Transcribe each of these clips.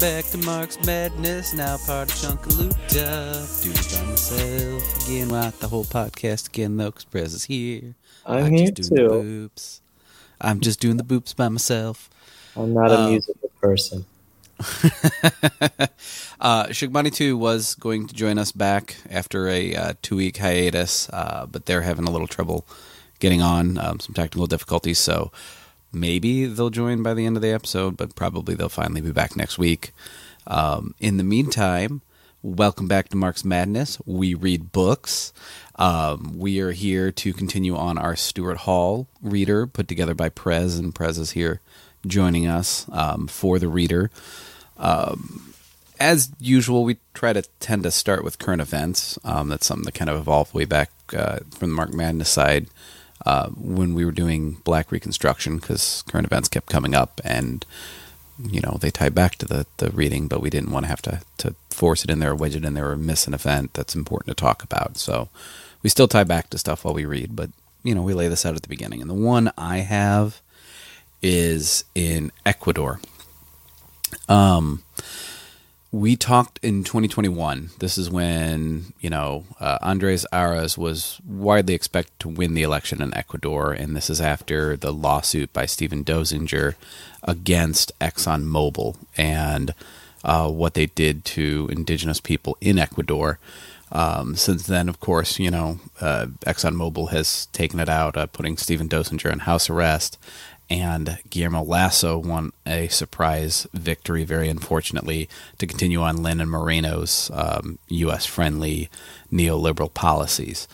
Back to Marx Madness, now part of Chunkaluta. Do it by myself again. Not the whole podcast again, though, because Prez is here. I'm here just doing too. the boops. I'm just doing the boops by myself. I'm not a Um, musical person. uh, Shugmani 2 was going to join us back after a uh, two week hiatus, uh, but they're having a little trouble getting on, um, some technical difficulties. So maybe they'll join by the end of the episode, but probably they'll finally be back next week. Um, in the meantime, welcome back to Marx Madness. We read books. Um, we are here to continue on our Stuart Hall reader put together by Prez, and Prez is here joining us um, for the reader as usual, we try to tend to start with current events. Um, that's something that kind of evolved way back uh, from the Marx Madness side uh, when we were doing Black Reconstruction because current events kept coming up and you know they tie back to the, the reading, but we didn't want to have to, to force it in there or wedge it in there or miss an event that's important to talk about. So we still tie back to stuff while we read, but you know we lay this out at the beginning. And the one I have is in Ecuador. Um, we talked in 2021. This is when you know uh, Andres Arauz was widely expected to win the election in Ecuador, and this is after the lawsuit by Steven Donziger against ExxonMobil and uh, what they did to indigenous people in Ecuador. Um, since then, of course, you know uh, ExxonMobil has taken it out, uh, putting Steven Donziger in house arrest, and Guillermo Lasso won a surprise victory, very unfortunately, to continue on Lenin Moreno's um, U.S. friendly neoliberal policies.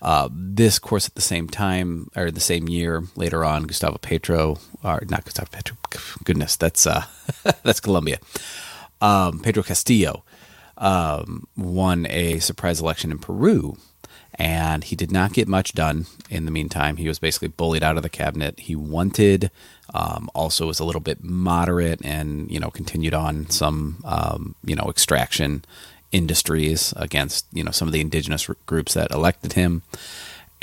Uh, this, course, at the same time or the same year later on, Gustavo Petro, or not Gustavo Petro, goodness, that's uh, that's Colombia. Um, Pedro Castillo um, won a surprise election in Peru, and he did not get much done in the meantime. He was basically bullied out of the cabinet he wanted. Um, also, was a little bit moderate, and you know continued on some um, you know extraction industries against you know some of the indigenous groups that elected him.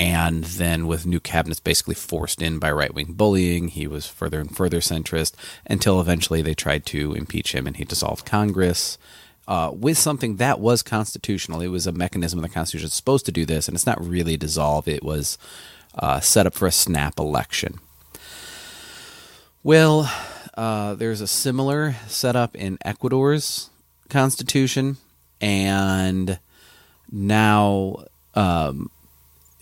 And then, with new cabinets basically forced in by right wing bullying, he was further and further centrist until eventually they tried to impeach him and he dissolved Congress uh, with something that was constitutional. It was a mechanism of the Constitution that's supposed to do this, and it's not really dissolve. It was uh, set up for a snap election. Well, uh, there's a similar setup in Ecuador's constitution, and now um,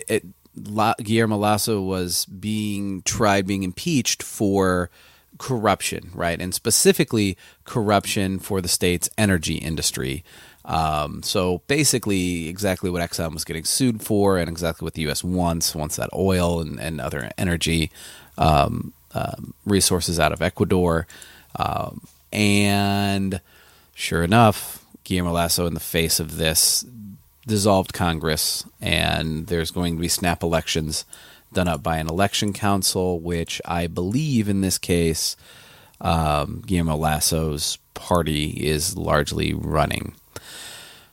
it, La, Guillermo Lasso was being tried, being impeached for corruption, right? And specifically corruption for the state's energy industry. Um, so basically, exactly what Exxon was getting sued for, and exactly what the U.S. wants wants that oil and, and other energy um, um, resources out of Ecuador. Um, and sure enough, Guillermo Lasso, in the face of this, dissolved Congress, and there's going to be snap elections done up by an election council, which I believe in this case, um, Guillermo Lasso's party is largely running.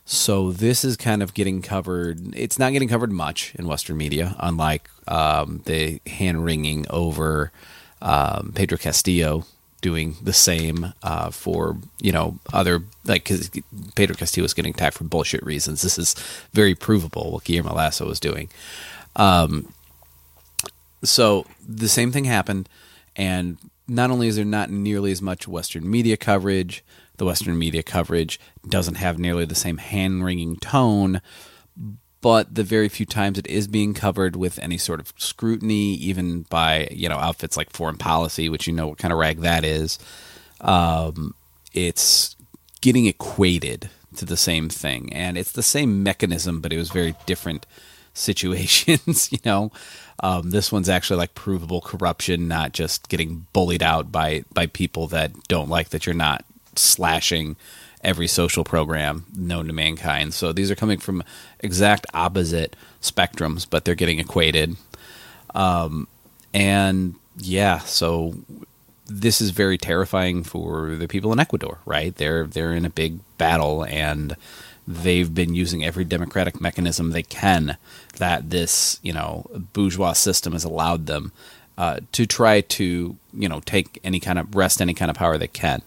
So this is kind of getting covered. It's not getting covered much in Western media, unlike um, the hand wringing over um, Pedro Castillo doing the same uh, for you know other like because Pedro Castillo was getting attacked for bullshit reasons. This is very provable what Guillermo Lasso was doing. Um, so the same thing happened, and not only is there not nearly as much Western media coverage, the Western media coverage doesn't have nearly the same hand wringing tone. But the very few times it is being covered with any sort of scrutiny, even by you know outfits like Foreign Policy, which you know what kind of rag that is, um, it's getting equated to the same thing, and it's the same mechanism, but it was very different situations. you know, um, this one's actually like provable corruption, not just getting bullied out by by people that don't like that you're not slashing every social program known to mankind. So these are coming from exact opposite spectrums, but they're getting equated. Um, and yeah, so this is very terrifying for the people in Ecuador, right? They're they're in a big battle and they've been using every democratic mechanism they can that this, you know, bourgeois system has allowed them uh, to try to you know take any kind of wrest any kind of power they can,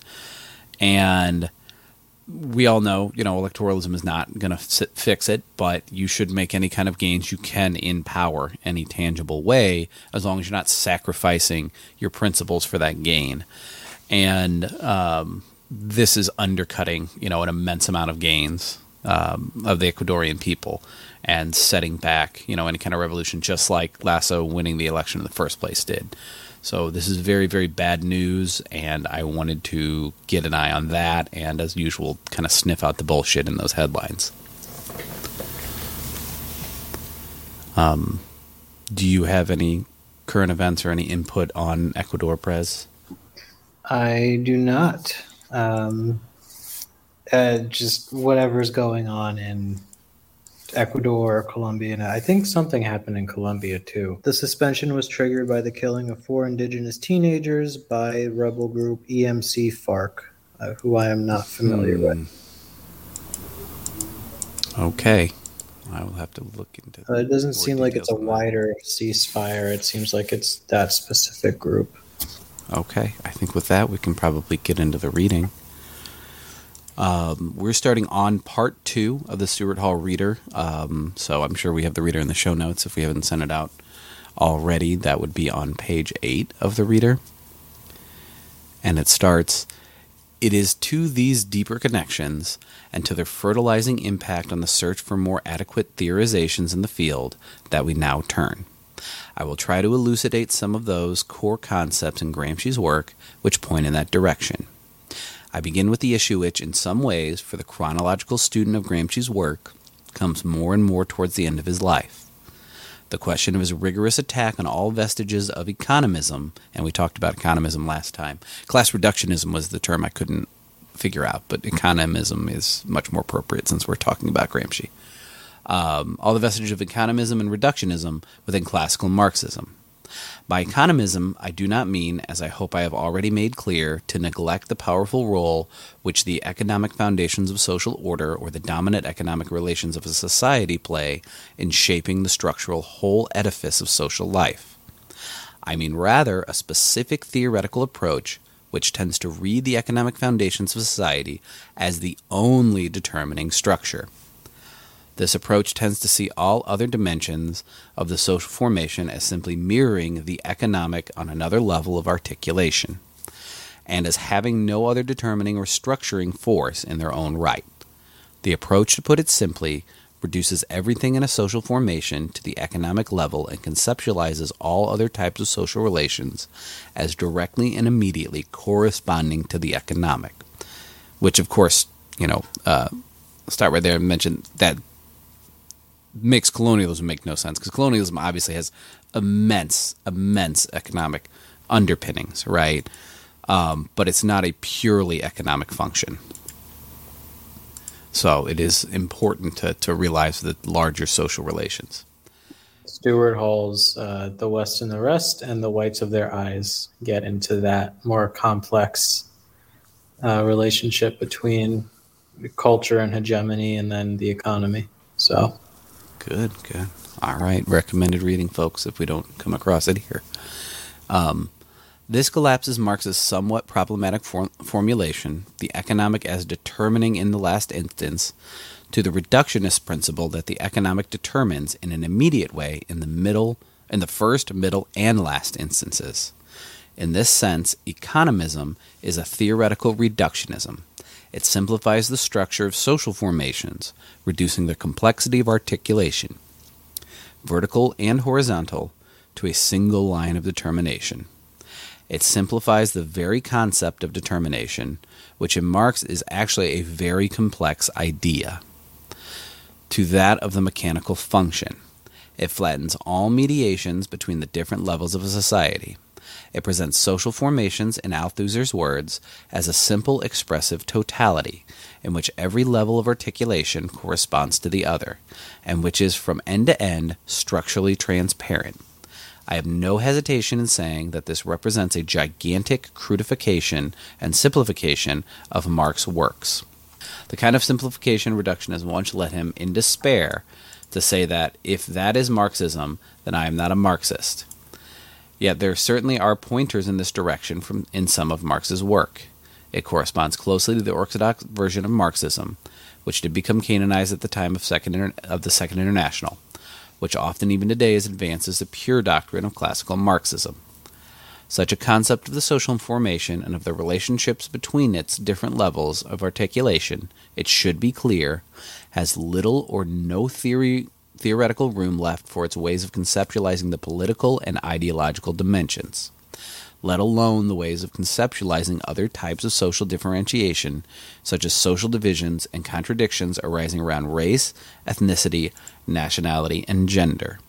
and we all know you know electoralism is not going to fix it, but you should make any kind of gains you can in power any tangible way as long as you're not sacrificing your principles for that gain, and um, this is undercutting you know an immense amount of gains um, of the Ecuadorian people and setting back, you know, any kind of revolution, just like Lasso winning the election in the first place did. So this is very, very bad news, and I wanted to get an eye on that, and as usual, kind of sniff out the bullshit in those headlines. Um, do you have any current events or any input on Ecuador, Prez? I do not. Um, uh, just whatever's going on in Ecuador, Colombia, and I think something happened in Colombia too. The suspension was triggered by the killing of four indigenous teenagers by rebel group EMC FARC, uh, who I am not familiar hmm. with. Okay. I will have to look into uh, It doesn't seem like it's a wider ceasefire. It seems like it's that specific group. Okay. I think with that, we can probably get into the reading. Um, we're starting on part two of the Stuart Hall Reader. Um, so I'm sure we have the reader in the show notes if we haven't sent it out already. That would be on page eight of the reader. And it starts It is to these deeper connections and to their fertilizing impact on the search for more adequate theorizations in the field that we now turn. I will try to elucidate some of those core concepts in Gramsci's work which point in that direction. I begin with the issue which, in some ways, for the chronological student of Gramsci's work, comes more and more towards the end of his life. The question of his rigorous attack on all vestiges of economism, and we talked about economism last time. Class reductionism was the term I couldn't figure out, but economism is much more appropriate since we're talking about Gramsci. Um, all the vestiges of economism and reductionism within classical Marxism. By economism, I do not mean, as I hope I have already made clear, to neglect the powerful role which the economic foundations of social order or the dominant economic relations of a society play in shaping the structural whole edifice of social life. I mean rather a specific theoretical approach which tends to read the economic foundations of society as the only determining structure. This approach tends to see all other dimensions of the social formation as simply mirroring the economic on another level of articulation, and as having no other determining or structuring force in their own right. The approach, to put it simply, reduces everything in a social formation to the economic level and conceptualizes all other types of social relations as directly and immediately corresponding to the economic. Which, of course, you know, uh, start right there and mention that makes colonialism make no sense because colonialism obviously has immense, immense economic underpinnings, right? Um, but it's not a purely economic function. So it is important to, to realize the larger social relations. Stuart Hall's uh, The West and the Rest and The Whites of Their Eyes get into that more complex uh, relationship between culture and hegemony and then the economy. So Good, good. All right, recommended reading, folks, if we don't come across it here. Um, this collapses Marx's somewhat problematic form- formulation, the economic as determining in the last instance, to the reductionist principle that the economic determines in an immediate way in the middle, in the first, middle, and last instances. In this sense, economism is a theoretical reductionism, it simplifies the structure of social formations, reducing the complexity of articulation, vertical and horizontal, to a single line of determination. It simplifies the very concept of determination, which in Marx is actually a very complex idea, to that of the mechanical function. It flattens all mediations between the different levels of a society it presents social formations, in Althusser's words, as a simple expressive totality, in which every level of articulation corresponds to the other, and which is from end to end structurally transparent. I have no hesitation in saying that this represents a gigantic crudification and simplification of Marx's works. The kind of simplification reductionism once led him in despair to say that if that is Marxism, then I am not a Marxist. Yet there certainly are pointers in this direction from in some of Marx's work. It corresponds closely to the orthodox version of Marxism, which did become canonized at the time of, second of the Second International, which often even today is advances the pure doctrine of classical Marxism. Such a concept of the social formation and of the relationships between its different levels of articulation, it should be clear, has little or no theory theoretical room left for its ways of conceptualizing the political and ideological dimensions, let alone the ways of conceptualizing other types of social differentiation, such as social divisions and contradictions arising around race, ethnicity, nationality, and gender.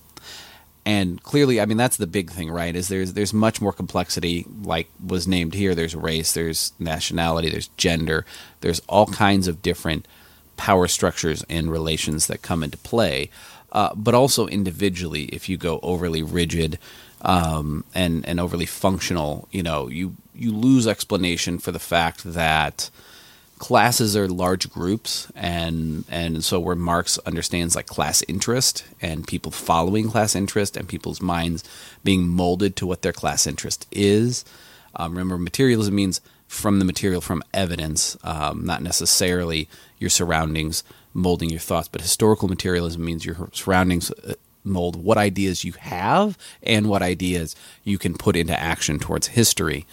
And clearly, I mean that's the big thing, right? Is there's there's much more complexity, like was named here. There's race, there's nationality, there's gender, there's all kinds of different power structures and relations that come into play uh, but also individually, if you go overly rigid um, and and overly functional, you know, you you lose explanation for the fact that classes are large groups and and so where Marx understands like class interest and people following class interest and people's minds being molded to what their class interest is. Um, remember, materialism means from the material, from evidence, um, not necessarily your surroundings molding your thoughts. But historical materialism means your surroundings uh, mold what ideas you have and what ideas you can put into action towards history,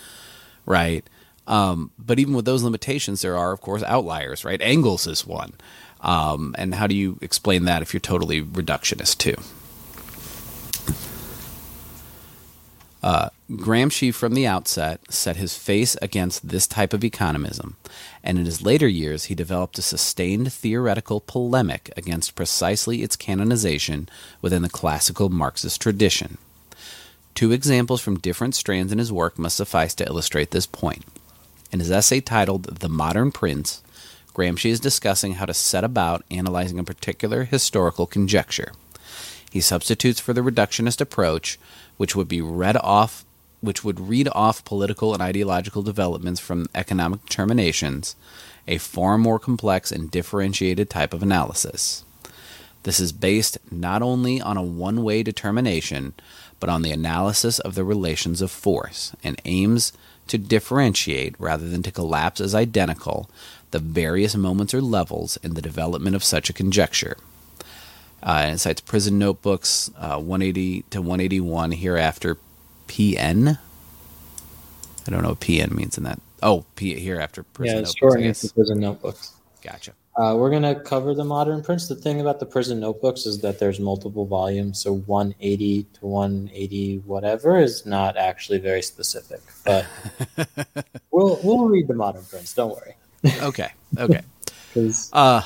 right? Um, but even with those limitations, there are, of course, outliers, right? Engels is one. Um, and how do you explain that if you're totally reductionist, too? Uh, Gramsci, from the outset, set his face against this type of economism, and in his later years he developed a sustained theoretical polemic against precisely its canonization within the classical Marxist tradition. Two examples from different strands in his work must suffice to illustrate this point. In his essay titled The Modern Prince, Gramsci is discussing how to set about analyzing a particular historical conjecture. He substitutes for the reductionist approach, which would be read off which would read off political and ideological developments from economic determinations, a far more complex and differentiated type of analysis. This is based not only on a one way determination, but on the analysis of the relations of force, and aims to differentiate rather than to collapse as identical the various moments or levels in the development of such a conjecture. Uh, and it cites prison notebooks uh, 180 to 181 hereafter PN. I don't know what PN means in that. Oh, P here after prison. Yeah, it's shortening for prison notebooks. Gotcha. Uh, we're gonna cover the Modern Prince. The thing about the prison notebooks is that there's multiple volumes, so 180 to 180 whatever is not actually very specific. But we'll we'll read the Modern Prince. Don't worry. okay. Okay. Because uh,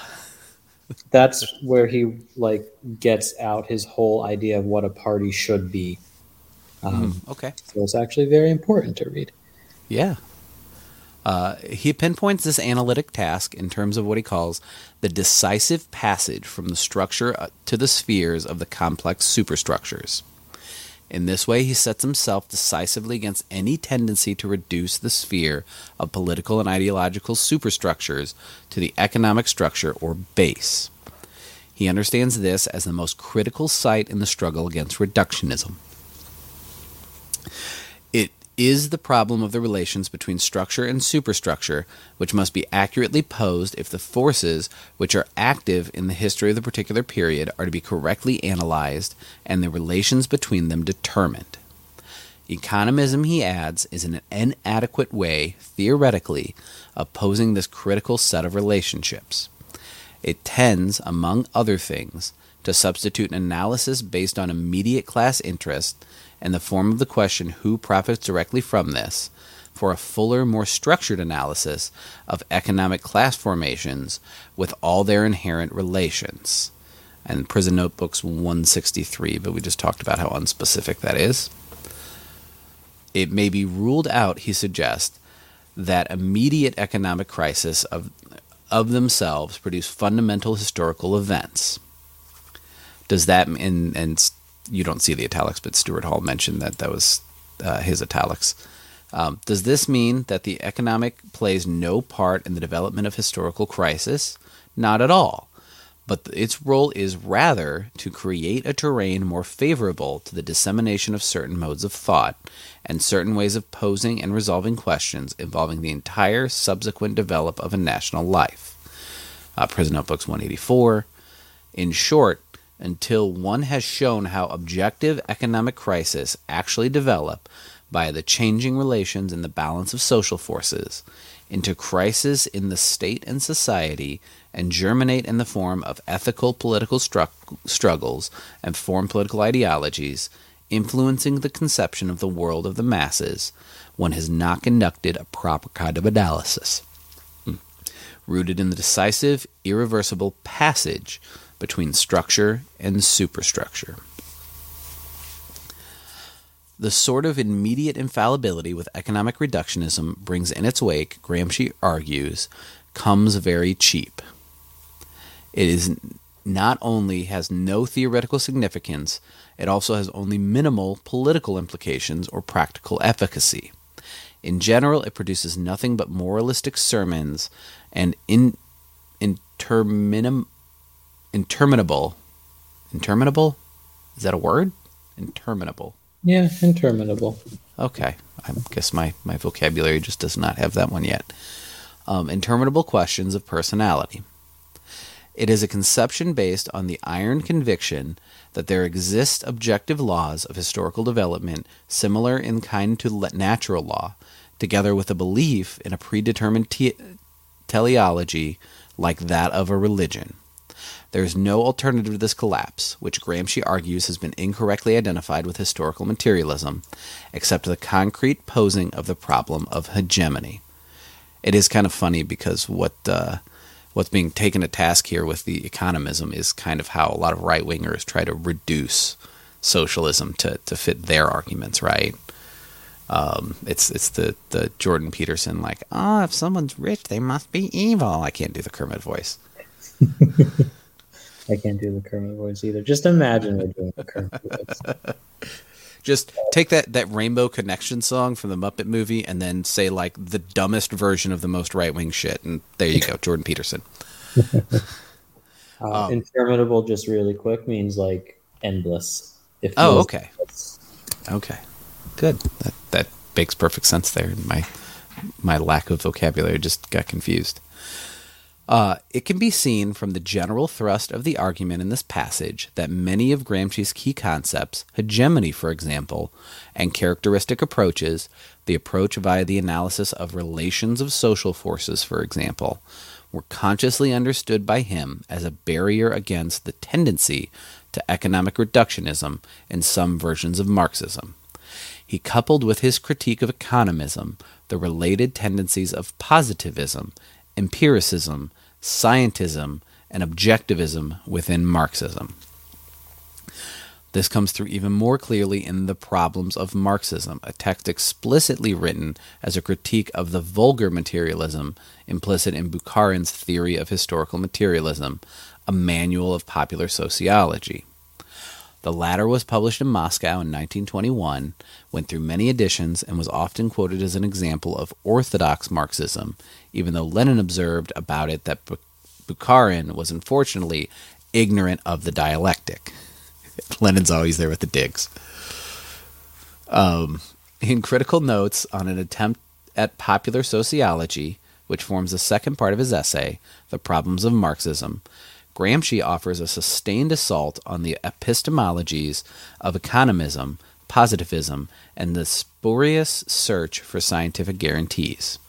that's where he like gets out his whole idea of what a party should be um, mm, okay. So it's actually very important to read. Yeah. Uh, he pinpoints this analytic task in terms of what he calls the decisive passage from the structure uh, to the spheres of the complex superstructures. In this way, he sets himself decisively against any tendency to reduce the sphere of political and ideological superstructures to the economic structure or base. He understands this as the most critical site in the struggle against reductionism. It is the problem of the relations between structure and superstructure, which must be accurately posed if the forces which are active in the history of the particular period are to be correctly analyzed and the relations between them determined. Economism, he adds, is an inadequate way, theoretically, of posing this critical set of relationships. It tends, among other things, to substitute an analysis based on immediate class interest and the form of the question who profits directly from this for a fuller, more structured analysis of economic class formations with all their inherent relations. And Prison Notebooks 163, but we just talked about how unspecific that is. It may be ruled out, he suggests, that immediate economic crisis of, of themselves produce fundamental historical events. Does that and and you don't see the italics, but Stuart Hall mentioned that that was uh, his italics. Um, does this mean that the economic plays no part in the development of historical crisis? Not at all. but its role is rather to create a terrain more favorable to the dissemination of certain modes of thought and certain ways of posing and resolving questions involving the entire subsequent develop of a national life. Uh, Prison Notebooks 184. In short, until one has shown how objective economic crisis actually develop by the changing relations in the balance of social forces into crises in the state and society and germinate in the form of ethical political stru- struggles and form political ideologies influencing the conception of the world of the masses, one has not conducted a proper kind of analysis. Hmm. Rooted in the decisive, irreversible passage between structure and superstructure. The sort of immediate infallibility with economic reductionism brings in its wake, Gramsci argues, comes very cheap. It is not only has no theoretical significance, it also has only minimal political implications or practical efficacy. In general, it produces nothing but moralistic sermons and in, interminim, interminable. Interminable? Is that a word? Interminable. Yeah, interminable. Okay. I guess my, my vocabulary just does not have that one yet. Um, interminable questions of personality. It is a conception based on the iron conviction that there exist objective laws of historical development similar in kind to natural law, together with a belief in a predetermined te- teleology like that of a religion. There is no alternative to this collapse, which Gramsci argues has been incorrectly identified with historical materialism, except the concrete posing of the problem of hegemony. It is kind of funny because what uh, what's being taken to task here with the economism is kind of how a lot of right wingers try to reduce socialism to, to fit their arguments, right? Um, it's it's the, the Jordan Peterson like, oh, if someone's rich, they must be evil. I can't do the Kermit voice. I can't do the Kermit voice either. Just imagine we're doing the Kermit voice. Just take that, that Rainbow Connection song from the Muppet movie and then say like the dumbest version of the most right wing shit, and there you go, Jordan Peterson. uh, um, interminable, just really quick, means like endless. If oh, okay, endless. okay, good. That that makes perfect sense there. My my lack of vocabulary just got confused. Uh, it can be seen from the general thrust of the argument in this passage that many of Gramsci's key concepts, hegemony, for example, and characteristic approaches, the approach via the analysis of relations of social forces, for example, were consciously understood by him as a barrier against the tendency to economic reductionism in some versions of Marxism. He coupled with his critique of economism the related tendencies of positivism, empiricism, scientism, and objectivism within Marxism. This comes through even more clearly in The Problems of Marxism, a text explicitly written as a critique of the vulgar materialism implicit in Bukharin's theory of historical materialism, a manual of popular sociology. The latter was published in Moscow in 1921, went through many editions, and was often quoted as an example of orthodox Marxism, even though Lenin observed about it that Bukharin was unfortunately ignorant of the dialectic. Lenin's always there with the digs. Um, in critical notes on an attempt at popular sociology, which forms the second part of his essay, The Problems of Marxism, Gramsci offers a sustained assault on the epistemologies of economism, positivism, and the spurious search for scientific guarantees.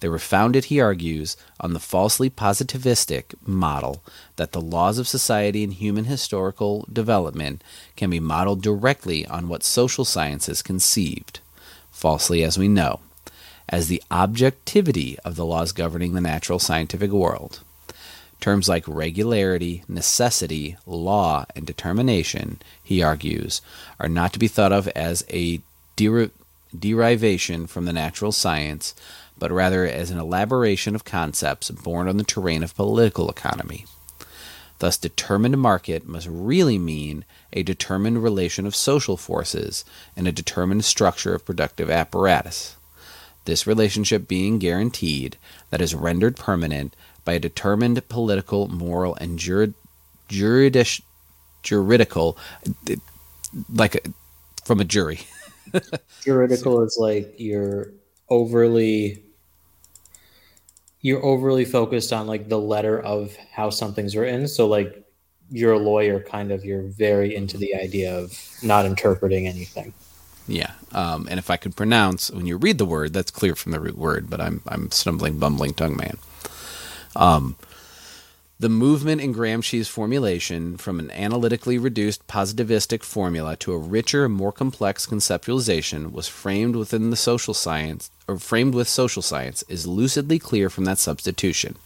They were founded, he argues, on the falsely positivistic model that the laws of society and human historical development can be modeled directly on what social sciences conceived, falsely as we know, as the objectivity of the laws governing the natural scientific world. Terms like regularity, necessity, law, and determination, he argues, are not to be thought of as a deri- derivation from the natural science, but rather as an elaboration of concepts born on the terrain of political economy. Thus, determined market must really mean a determined relation of social forces and a determined structure of productive apparatus. This relationship being guaranteed, that is rendered permanent by a determined political, moral, and juridish, juridical, like a, from a jury. juridical is like you're overly you're overly focused on like the letter of how something's written. So like you're a lawyer, kind of you're very into the idea of not interpreting anything. Yeah, um, and if I could pronounce when you read the word, that's clear from the root word, but I'm I'm stumbling, bumbling tongue man. Um, the movement in Gramsci's formulation from an analytically reduced positivistic formula to a richer, more complex conceptualization was framed within the social science or framed with social science is lucidly clear from that substitution.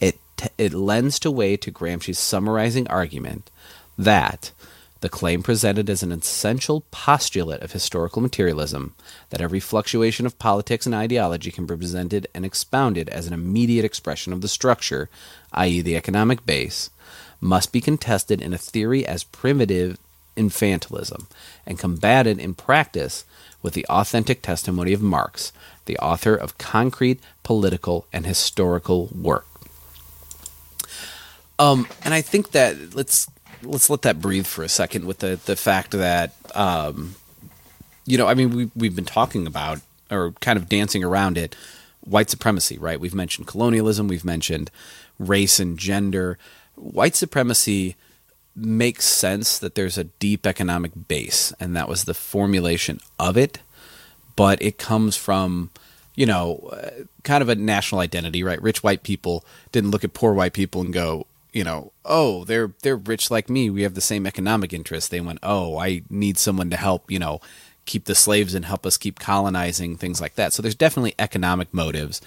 It it lends to way to Gramsci's summarizing argument that the claim presented as an essential postulate of historical materialism that every fluctuation of politics and ideology can be presented and expounded as an immediate expression of the structure, i.e., the economic base, must be contested in a theory as primitive infantilism and combated in practice with the authentic testimony of Marx, the author of concrete political and historical work. Um, and I think that let's let's let that breathe for a second with the the fact that um, you know, I mean, we we've been talking about or kind of dancing around it, white supremacy, right? We've mentioned colonialism, we've mentioned race and gender. White supremacy makes sense that there's a deep economic base, and that was the formulation of it. But it comes from, you know, uh, kind of a national identity, right? Rich white people didn't look at poor white people and go, you know, oh, they're they're rich like me. We have the same economic interests. They went, oh, I need someone to help, you know, keep the slaves and help us keep colonizing things like that. So there's definitely economic motives,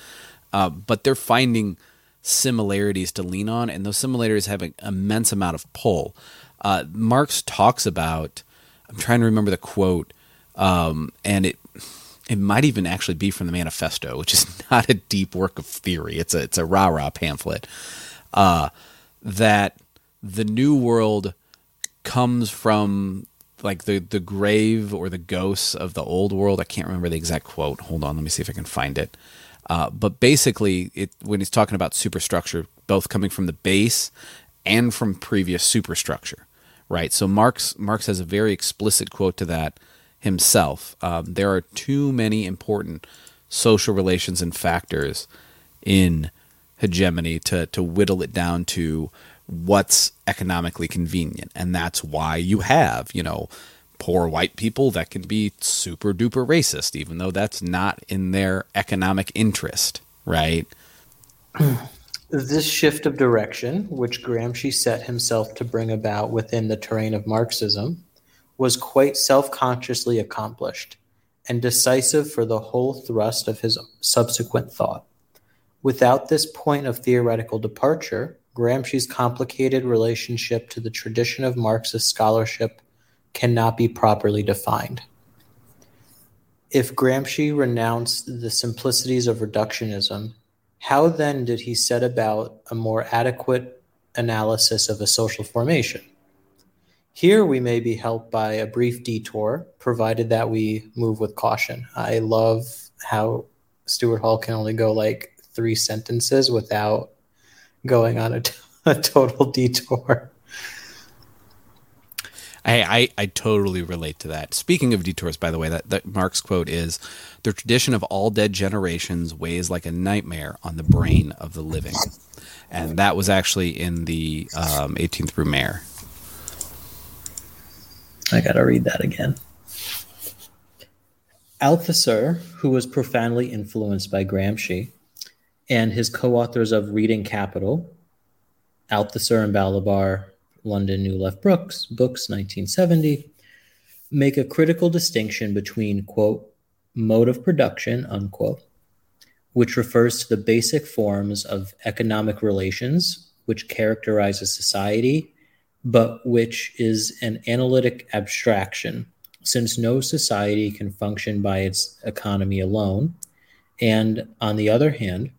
uh, but they're finding similarities to lean on, and those similarities have an immense amount of pull. Uh, Marx talks about. I'm trying to remember the quote, um, and it it might even actually be from the Manifesto, which is not a deep work of theory. It's a it's a rah rah pamphlet. Uh, that the new world comes from like the the grave or the ghosts of the old world. I can't remember the exact quote. Hold on, let me see if I can find it. Uh, but basically, it when he's talking about superstructure, both coming from the base and from previous superstructure, right? So Marx Marx has a very explicit quote to that himself. Um, there are too many important social relations and factors in hegemony to to whittle it down to what's economically convenient. And that's why you have you know poor white people that can be super duper racist even though that's not in their economic interest right? This shift of direction which gramsci set himself to bring about within the terrain of marxism was quite self-consciously accomplished and decisive for the whole thrust of his subsequent thought Without this point of theoretical departure, Gramsci's complicated relationship to the tradition of Marxist scholarship cannot be properly defined. If Gramsci renounced the simplicities of reductionism, how then did he set about a more adequate analysis of a social formation? Here we may be helped by a brief detour, provided that we move with caution. I love how Stuart Hall can only go like three sentences without going on a, t- a total detour. I, I, I totally relate to that. Speaking of detours, by the way, that, that Marx quote is the tradition of all dead generations weighs like a nightmare on the brain of the living. And that was actually in the um, 18th Brumaire. I got to read that again. Althusser, who was profoundly influenced by Gramsci, and his co-authors of Reading Capital, Althusser and Balibar, London New Left Books, books 1970, make a critical distinction between, quote, mode of production, unquote, which refers to the basic forms of economic relations which characterizes society, but which is an analytic abstraction, since no society can function by its economy alone. And on the other hand,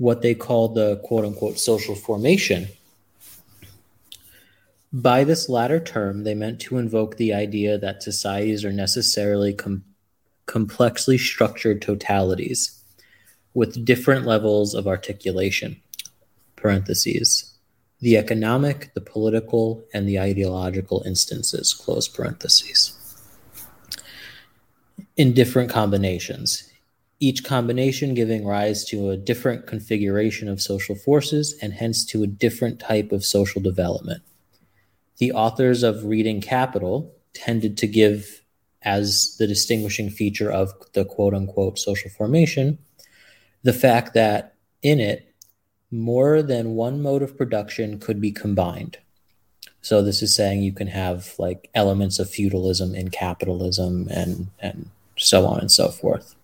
what they call the quote unquote social formation. By this latter term, they meant to invoke the idea that societies are necessarily com- complexly structured totalities with different levels of articulation. Parentheses. the economic, the political, and the ideological instances, close parentheses, in different combinations, each combination giving rise to a different configuration of social forces and hence to a different type of social development. The authors of Reading Capital tended to give as the distinguishing feature of the quote unquote social formation the fact that in it more than one mode of production could be combined. So this is saying you can have like elements of feudalism in capitalism and and so on and so forth.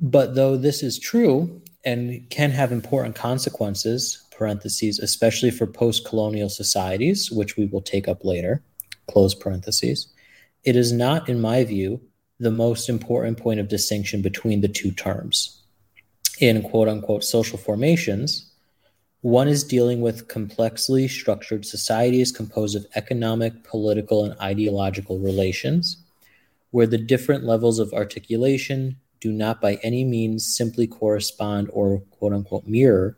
But though this is true and can have important consequences, parentheses, especially for post-colonial societies, which we will take up later, close parentheses, it is not, in my view, the most important point of distinction between the two terms. In quote unquote social formations, one is dealing with complexly structured societies composed of economic, political, and ideological relations, where the different levels of articulation do not by any means simply correspond or quote unquote mirror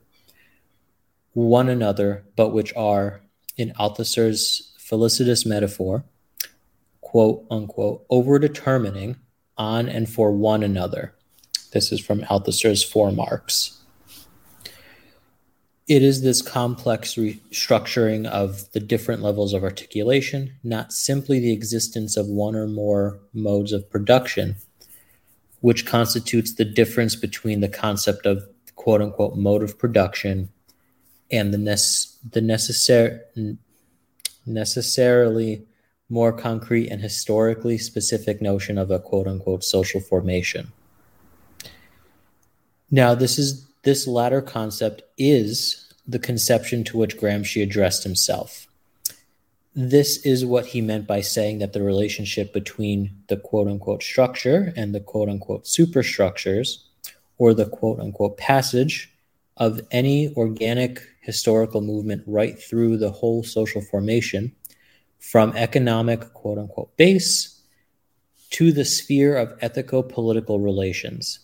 one another, but which are, in Althusser's felicitous metaphor, quote unquote, over determining on and for one another this is from Althusser's For Marx. It is this complex restructuring of the different levels of articulation, not simply the existence of one or more modes of production, which constitutes the difference between the concept of quote unquote mode of production and the, nece- the necessary necessarily more concrete and historically specific notion of a quote unquote social formation. Now, this is this latter concept is the conception to which Gramsci addressed himself. This is what he meant by saying that the relationship between the quote unquote structure and the quote unquote superstructures, or the quote unquote passage of any organic historical movement right through the whole social formation, from economic quote unquote base to the sphere of ethico political relations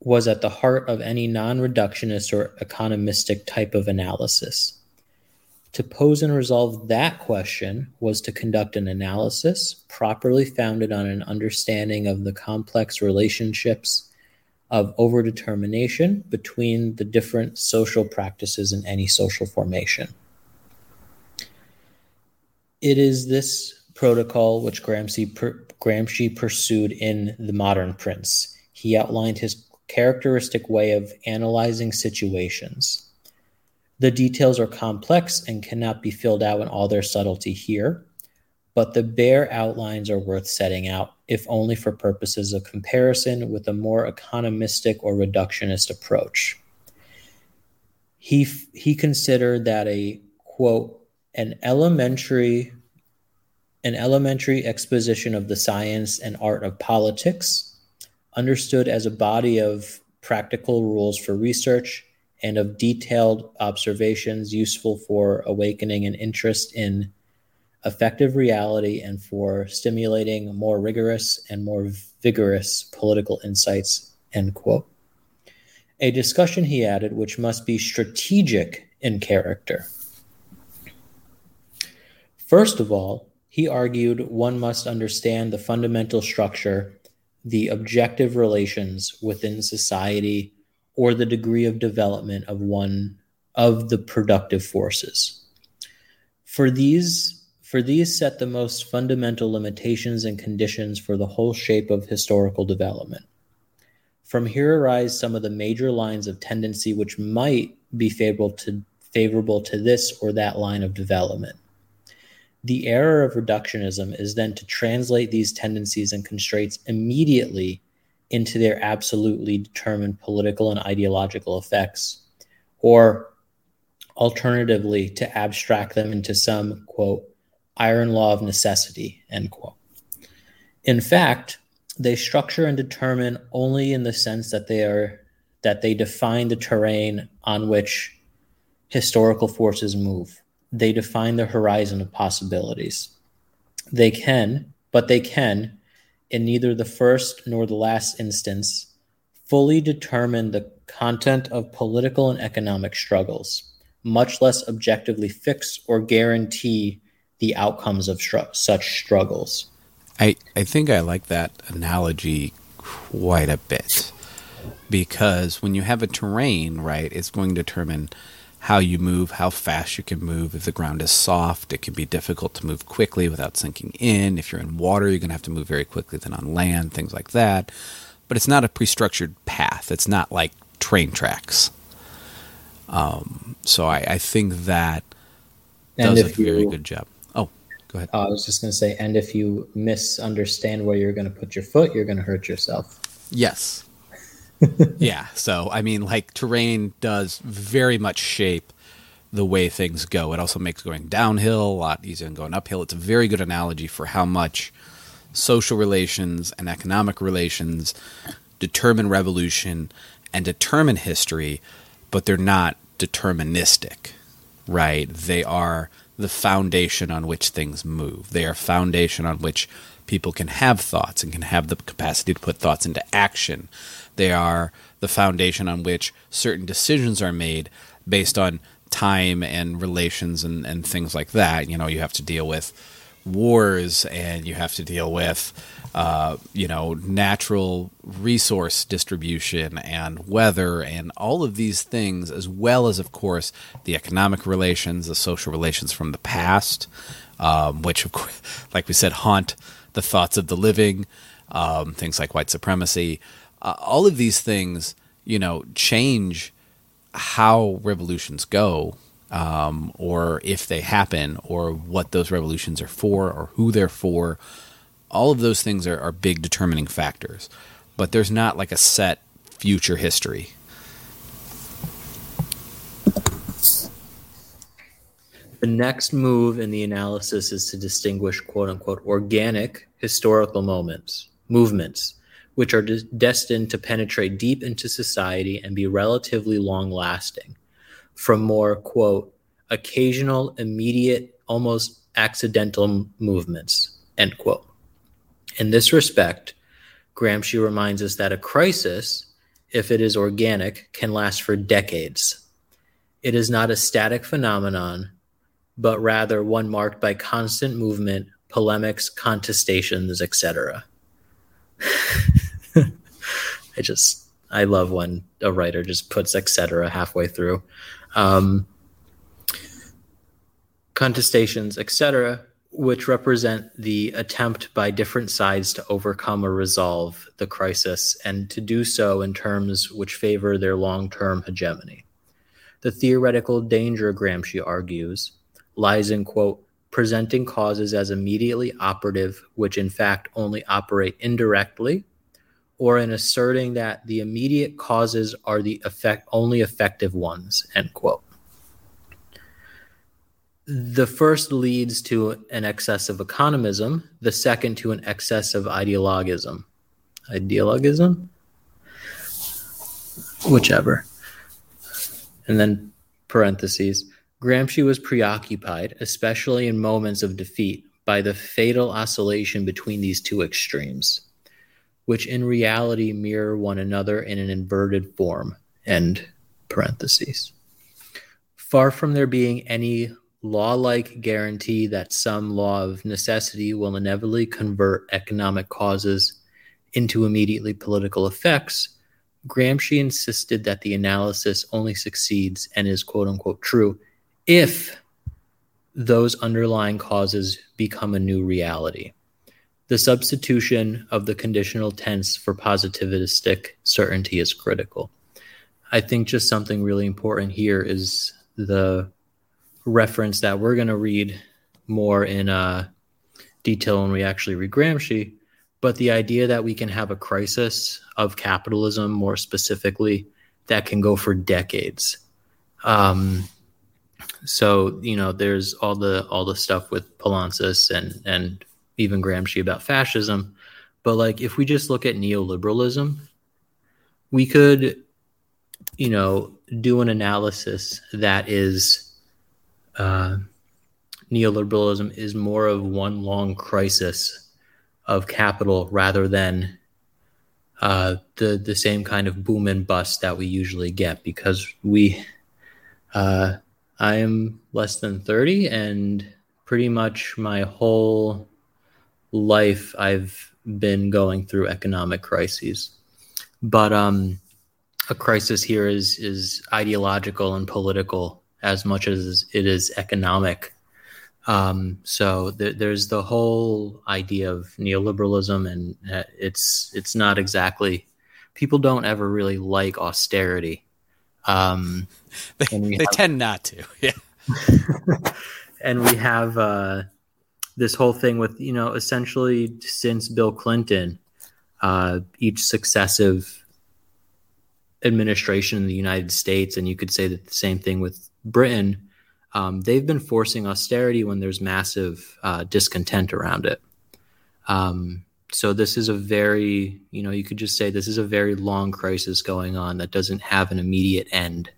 was at the heart of any non reductionist or economistic type of analysis. To pose and resolve that question was to conduct an analysis properly founded on an understanding of the complex relationships of overdetermination between the different social practices in any social formation. It is this protocol which Gramsci, per, Gramsci pursued in The Modern Prince. He outlined his characteristic way of analyzing situations. The details are complex and cannot be filled out in all their subtlety here, but the bare outlines are worth setting out, if only for purposes of comparison with a more economistic or reductionist approach. He, he considered that a quote, an elementary an elementary exposition of the science and art of politics understood as a body of practical rules for research and of detailed observations useful for awakening an interest in effective reality and for stimulating more rigorous and more vigorous political insights end quote. A discussion he added which must be strategic in character. First of all he argued one must understand the fundamental structure the objective relations within society or the degree of development of one of the productive forces. For these for these set the most fundamental limitations and conditions for the whole shape of historical development. From here arise some of the major lines of tendency which might be favorable to favorable to this or that line of development. The error of reductionism is then to translate these tendencies and constraints immediately into their absolutely determined political and ideological effects, or alternatively, to abstract them into some, quote, iron law of necessity, end quote. In fact, they structure and determine only in the sense that they are that they define the terrain on which historical forces move they define the horizon of possibilities. They can, but they can, in neither the first nor the last instance, fully determine the content of political and economic struggles, much less objectively fix or guarantee the outcomes of str- such struggles. I, I think I like that analogy quite a bit because when you have a terrain, right, it's going to determine how you move, how fast you can move. If the ground is soft, it can be difficult to move quickly without sinking in. If you're in water, you're going to have to move very quickly than on land, things like that. But it's not a pre structured path, it's not like train tracks. Um, so I, I, think that and does a very you, good job. Oh, go ahead. Uh, I was just going to say, and if you misunderstand where you're going to put your foot, you're going to hurt yourself. Yes. Yeah. So, I mean, like terrain does very much shape the way things go. It also makes going downhill a lot easier than going uphill. It's a very good analogy for how much social relations and economic relations determine revolution and determine history, but they're not deterministic, right? They are the foundation on which things move. They are foundation on which people can have thoughts and can have the capacity to put thoughts into action. They are the foundation on which certain decisions are made based on time and relations and, and things like that. You know, you have to deal with wars and you have to deal with uh, you know natural resource distribution and weather and all of these things as well as of course the economic relations the social relations from the past um, which of course like we said haunt the thoughts of the living, um, things like white supremacy. Uh, all of these things, you know, change how revolutions go, um, or if they happen, or what those revolutions are for, or who they're for. All of those things are, are big determining factors, but there's not like a set future history. The next move in the analysis is to distinguish quote unquote organic historical moments, movements, which are de- destined to penetrate deep into society and be relatively long lasting, from more quote occasional, immediate, almost accidental movements, end quote. In this respect, Gramsci reminds us that a crisis, if it is organic, can last for decades. It is not a static phenomenon, but rather one marked by constant movement, polemics, contestations, etc. I just I love when a writer just puts etc. halfway through. Um, contestations, etc., which represent the attempt by different sides to overcome or resolve the crisis, and to do so in terms which favor their long term hegemony. The theoretical danger, Gramsci argues, lies in, quote, presenting causes as immediately operative, which in fact only operate indirectly, or in asserting that the immediate causes are the effect only effective ones, end quote. The first leads to an excess of economism, the second to an excess of ideologism. Ideologism? Whichever. And then parentheses Gramsci was preoccupied, especially in moments of defeat, by the fatal oscillation between these two extremes, which in reality mirror one another in an inverted form. End parentheses. Far from there being any law like guarantee that some law of necessity will inevitably convert economic causes into immediately political effects, Gramsci insisted that the analysis only succeeds and is quote unquote true if those underlying causes become a new reality. The substitution of the conditional tense for positivistic certainty is critical. I think just something really important here is the reference that we're going to read more in uh, detail when we actually read Gramsci, but the idea that we can have a crisis of capitalism, more specifically, that can go for decades. Um, so you know, there's all the all the stuff with Poulantzas and and even Gramsci about fascism, but like if we just look at neoliberalism, we could, you know, do an analysis that is uh, neoliberalism is more of one long crisis of capital rather than uh, the the same kind of boom and bust that we usually get because we uh, I am less than 30, and pretty much my whole life I've been going through economic crises. But um, a crisis here is is ideological and political as much as it is economic. Um, so th- there's the whole idea of neoliberalism, and uh, it's it's not exactly people don't ever really like austerity. Um, they, they have, tend not to, yeah. and we have uh, this whole thing with you know essentially since Bill Clinton, uh, each successive administration in the United States, and you could say that the same thing with Britain. Um, they've been forcing austerity when there's massive uh, discontent around it. Um, so this is a very, you know, you could just say this is a very long crisis going on that doesn't have an immediate end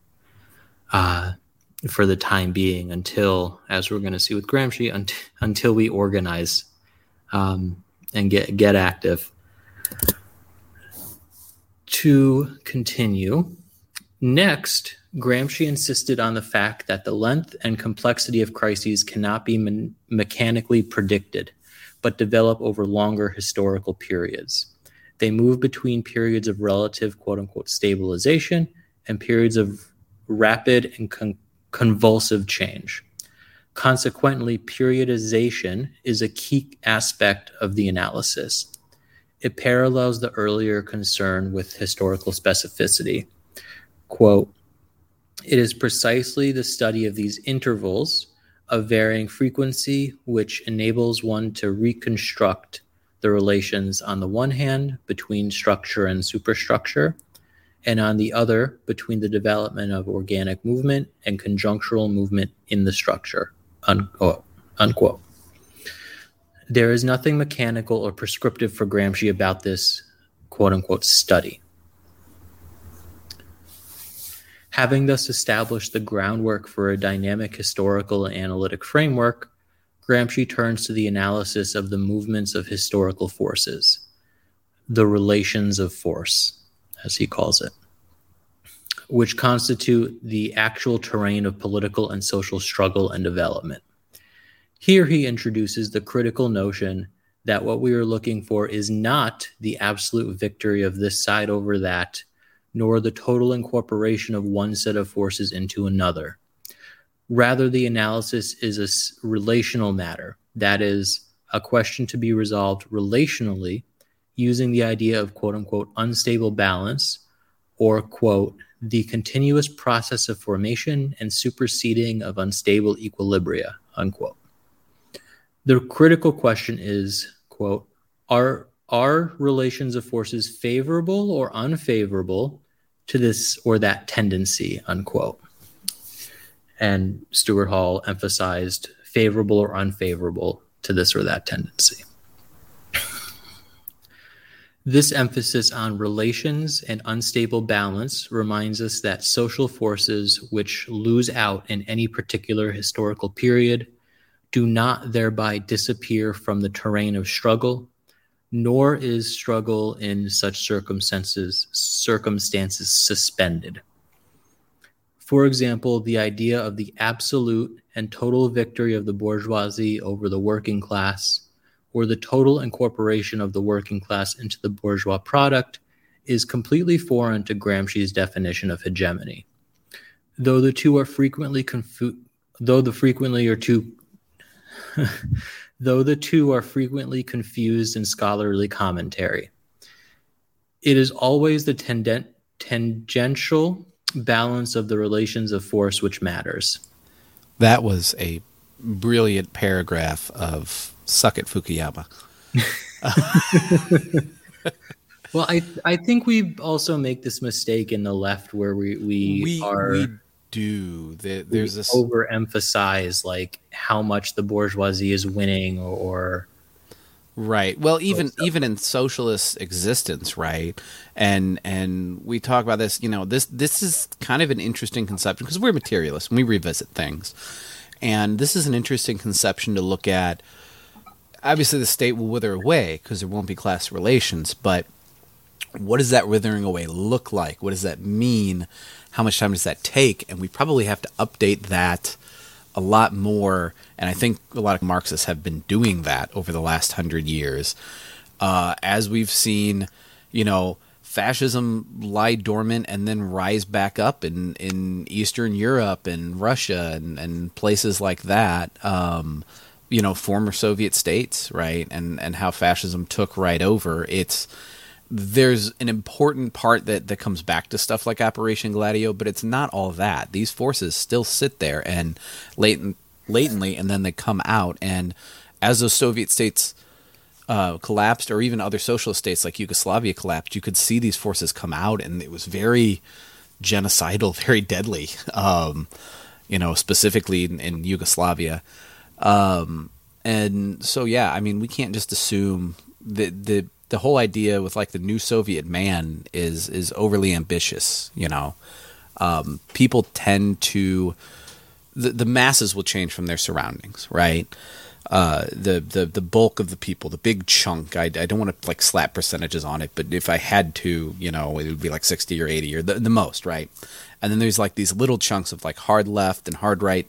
uh, for the time being until, as we're going to see with Gramsci, un- until we organize um, and get get active to continue. Next, Gramsci insisted on the fact that the length and complexity of crises cannot be me- mechanically predicted, but develop over longer historical periods. They move between periods of relative quote unquote stabilization and periods of rapid and con- convulsive change. Consequently, periodization is a key aspect of the analysis. It parallels the earlier concern with historical specificity. Quote, it is precisely the study of these intervals of varying frequency which enables one to reconstruct the relations on the one hand between structure and superstructure, and on the other between the development of organic movement and conjunctural movement in the structure. Unquote. unquote. There is nothing mechanical or prescriptive for Gramsci about this quote unquote study. Having thus established the groundwork for a dynamic historical and analytic framework, Gramsci turns to the analysis of the movements of historical forces, the relations of force, as he calls it, which constitute the actual terrain of political and social struggle and development. Here he introduces the critical notion that what we are looking for is not the absolute victory of this side over that, nor the total incorporation of one set of forces into another. Rather, the analysis is a relational matter, that is, a question to be resolved relationally using the idea of quote unquote unstable balance or quote the continuous process of formation and superseding of unstable equilibria unquote the critical question is, quote, are are relations of forces favorable or unfavorable to this or that tendency, unquote. And Stuart Hall emphasized favorable or unfavorable to this or that tendency. This emphasis on relations and unstable balance reminds us that social forces which lose out in any particular historical period do not thereby disappear from the terrain of struggle, nor is struggle in such circumstances circumstances suspended. For example, the idea of the absolute and total victory of the bourgeoisie over the working class, or the total incorporation of the working class into the bourgeois product, is completely foreign to Gramsci's definition of hegemony. Though the two are frequently confu- though the frequently are two though the two are frequently confused in scholarly commentary. It is always the tendent, tangential balance of the relations of force which matters. That was a brilliant paragraph of Suck It Fukuyama. well, I I think we also make this mistake in the left where we we, we are we do. There's this overemphasize like how much the bourgeoisie is winning or right well even even in socialist existence right and and we talk about this you know this this is kind of an interesting conception because we're materialists and we revisit things and this is an interesting conception to look at obviously the state will wither away because there won't be class relations but what does that withering away look like? What does that mean? How much time does that take? And we probably have to update that a lot more. And I think a lot of Marxists have been doing that over the last hundred years. Uh, as we've seen, you know, fascism lie dormant and then rise back up in, in Eastern Europe and Russia and, and places like that. Um, you know, former Soviet states, right? And, and how fascism took right over. It's, there's an important part that, that comes back to stuff like Operation Gladio, but it's not all that. These forces still sit there and latent, latently, and then they come out. And as those Soviet states uh, collapsed, or even other socialist states like Yugoslavia collapsed, you could see these forces come out, and it was very genocidal, very deadly. Um, you know, specifically in, in Yugoslavia. Um, and so, yeah, I mean, we can't just assume that the the whole idea with like the new Soviet man is is overly ambitious. You know, um, people tend to the the masses will change from their surroundings, right? Uh, the the the bulk of the people, the big chunk. I, I don't want to like slap percentages on it, but if I had to, you know, it would be like sixty or eighty or the, the most, right? And then there's like these little chunks of like hard left and hard right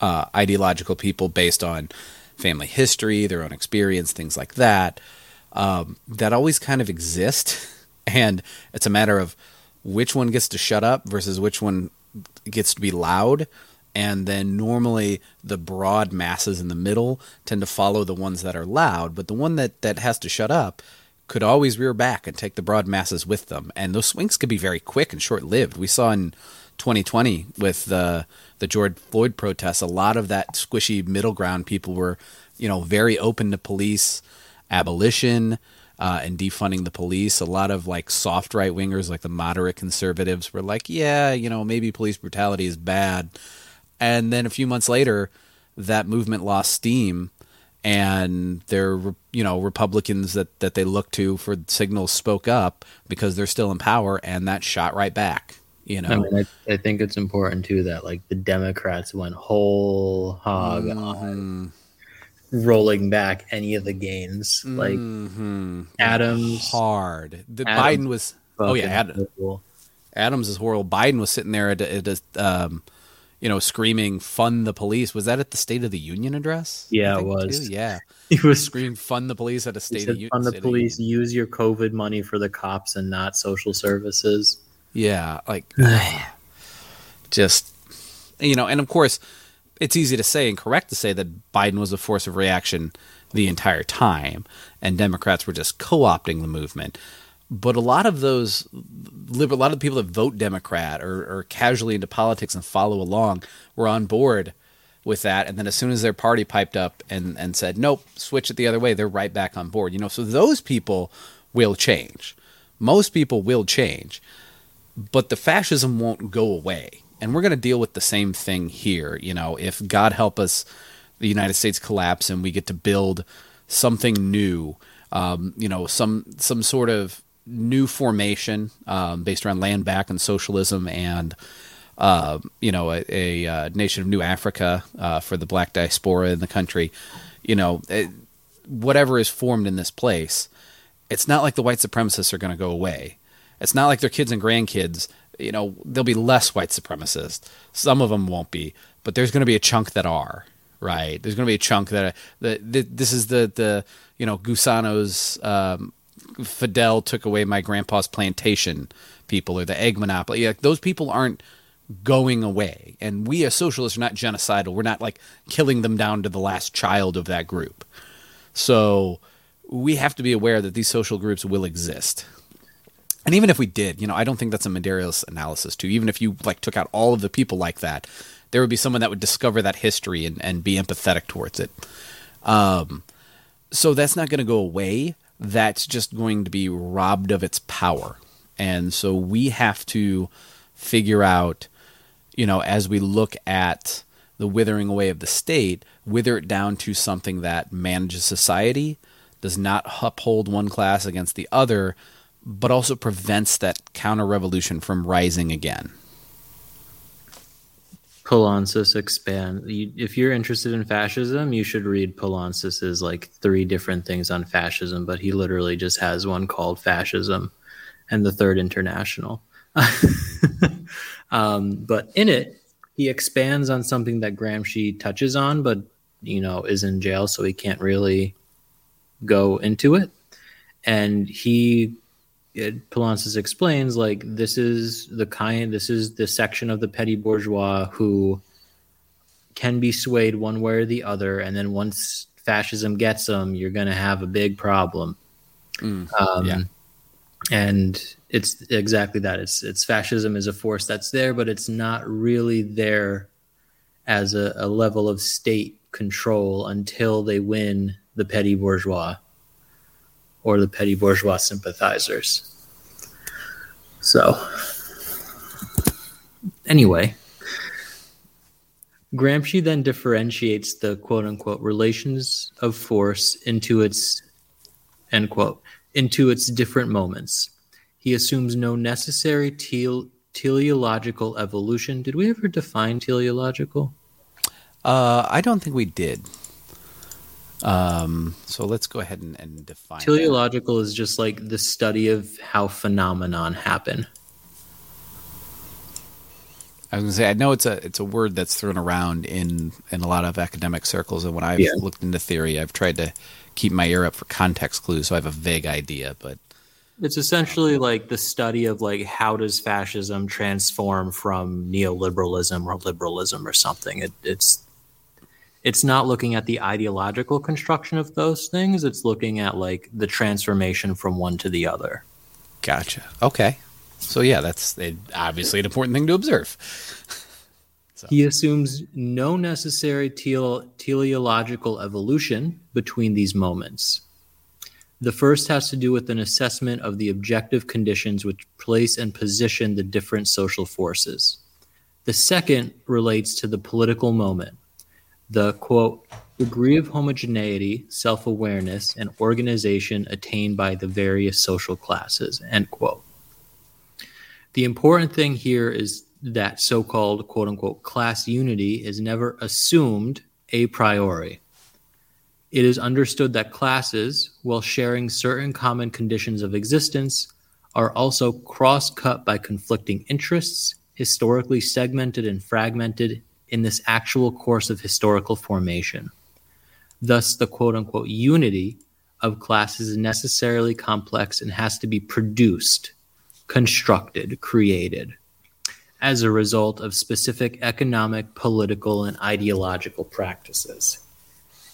uh, ideological people based on family history, their own experience, things like that um, that always kind of exist, and it's a matter of which one gets to shut up versus which one gets to be loud. And then normally the broad masses in the middle tend to follow the ones that are loud, but the one that, that has to shut up could always rear back and take the broad masses with them. And those swings could be very quick and short lived. We saw in 2020 with the the George Floyd protests, a lot of that squishy middle ground people were, you know, very open to police abolition uh, and defunding the police. A lot of like soft right wingers, like the moderate conservatives, were like, yeah, you know, maybe police brutality is bad. And then a few months later, that movement lost steam, and their you know Republicans that that they look to for signals spoke up because they're still in power, and that shot right back. You know, I mean, I, I think it's important too that like the Democrats went whole hog mm-hmm. on rolling back any of the gains. Like mm-hmm. Adams hard. The Adams Biden was oh yeah, Adam, Adams is horrible. Biden was sitting there at, at a, um, you know, screaming "Fund the police." Was that at the State of the Union address? Yeah, it was. Too? Yeah, he was screaming "Fund the police" at a State of the Union. Fund the police. Use your COVID money for the cops and not social services. Yeah, like just you know, and of course it's easy to say and correct to say that Biden was a force of reaction the entire time, and Democrats were just co-opting the movement. But a lot of those, a lot of the people that vote Democrat or, or casually into politics and follow along were on board with that. And then as soon as their party piped up and, and said, nope, switch it the other way, they're right back on board. You know, so those people will change. Most people will change, but the fascism won't go away and we're going to deal with the same thing here. You know, if God help us, the United States collapse and we get to build something new, um, you know, some some sort of new formation um, based around land back and socialism and uh, you know a, a, a, nation of New Africa uh, for the black diaspora in the country. You know, it, whatever is formed in this place, it's not like the white supremacists are going to go away. It's not like their kids and grandkids you know, they'll be less white supremacists. Some of them won't be, but there's going to be a chunk that are right. There's going to be a chunk that that this is the the you know Gusano's um, Fidel took away my grandpa's plantation people or the egg monopoly. Like, those people aren't going away, and we as socialists are not genocidal. We're not like killing them down to the last child of that group. So we have to be aware that these social groups will exist and even if we did, you know, I don't think that's a Medeiros analysis too. Even if you like took out all of the people like that, there would be someone that would discover that history and, and be empathetic towards it. Um, so that's not going to go away. That's just going to be robbed of its power. And so we have to figure out, you know, as we look at the withering away of the state, wither it down to something that manages society, does not uphold one class against the other, but also prevents that counter revolution from rising again. Poulantzas expand. If you're interested in fascism, you should read Poulantzas's like three different things on fascism. But he literally just has one called fascism. and the Third International. um, but in it, he expands on something that Gramsci touches on, but you know is in jail, so he can't really go into it. And he, it, Poulantzas explains like this is the kind, this is the section of the petty bourgeois who can be swayed one way or the other, and then once fascism gets them, you're going to have a big problem. Mm, Um, yeah. And it's exactly that. It's it's fascism is a force that's there, but it's not really there as a, a level of state control until they win the petty bourgeois or the petty bourgeois sympathizers. So, anyway, Gramsci then differentiates the quote unquote relations of force into its end quote into its different moments. He assumes no necessary tele- teleological evolution. Did we ever define teleological? Uh, I don't think we did. Um, so let's go ahead and, and define. that. Teleological is just like the study of how phenomenon happen. I was gonna say I know it's a it's a word that's thrown around in in a lot of academic circles, and when I've Yeah. looked into theory, I've tried to keep my ear up for context clues, so I have a vague idea. But It's essentially like the study of like how does fascism transform from neoliberalism or liberalism or something. It, it's it's not looking at the ideological construction of those things. It's looking at like the transformation from one to the other. gotcha. Okay, so yeah, that's eh, obviously an important thing to observe. He assumes no necessary tele- teleological evolution between these moments. The first has to do with an assessment of the objective conditions which place and position the different social forces. The second relates to the political moment, the quote, degree of homogeneity, self awareness, and organization attained by the various social classes, end quote. The important thing here is that so called quote unquote class unity is never assumed a priori. It is understood that classes, while sharing certain common conditions of existence, are also cross cut by conflicting interests, historically segmented and fragmented in this actual course of historical formation. Thus, the quote unquote unity of classes is necessarily complex and has to be produced, constructed, created as a result of specific economic, political, and ideological practices.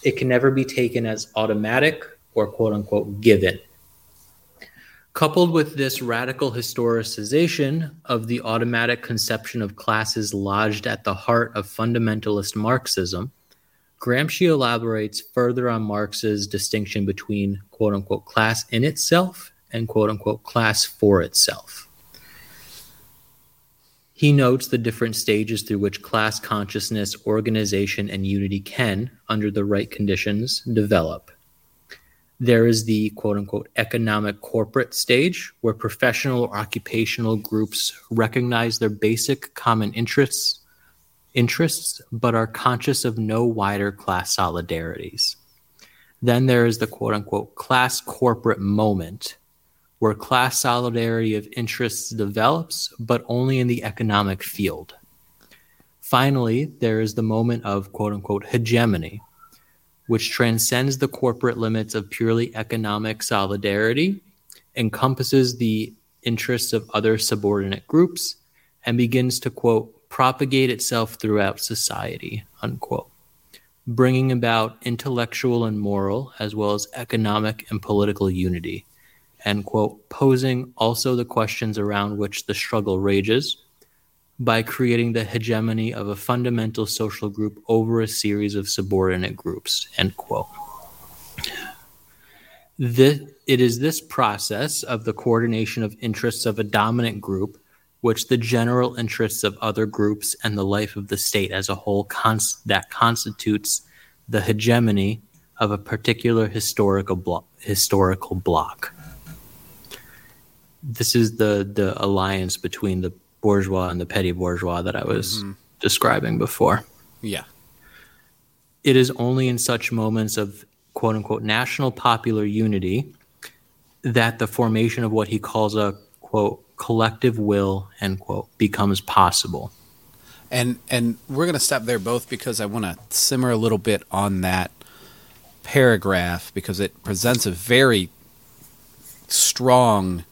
It can never be taken as automatic or quote unquote given. Coupled with this radical historicization of the automatic conception of classes lodged at the heart of fundamentalist Marxism, Gramsci elaborates further on Marx's distinction between quote unquote class in itself and quote unquote class for itself. He notes the different stages through which class consciousness, organization, and unity can, under the right conditions, develop. There is the quote unquote economic corporate stage, where professional or occupational groups recognize their basic common interests, interests, but are conscious of no wider class solidarities. Then there is the quote unquote class corporate moment, where class solidarity of interests develops, but only in the economic field. Finally, there is the moment of quote unquote hegemony, which transcends the corporate limits of purely economic solidarity, encompasses the interests of other subordinate groups, and begins to quote propagate itself throughout society, unquote, bringing about intellectual and moral as well as economic and political unity and, quote, posing also the questions around which the struggle rages by creating the hegemony of a fundamental social group over a series of subordinate groups, end quote. It is this process of the coordination of interests of a dominant group which the general interests of other groups and the life of the state as a whole cons- that constitutes the hegemony of a particular historical blo- historical block this is the the alliance between the bourgeois and the petty bourgeois that I was describing before. Yeah. It is only in such moments of quote unquote national popular unity that the formation of what he calls a quote, collective will, end quote, becomes possible. And and we're going to stop there both because I want to simmer a little bit on that paragraph because it presents a very strong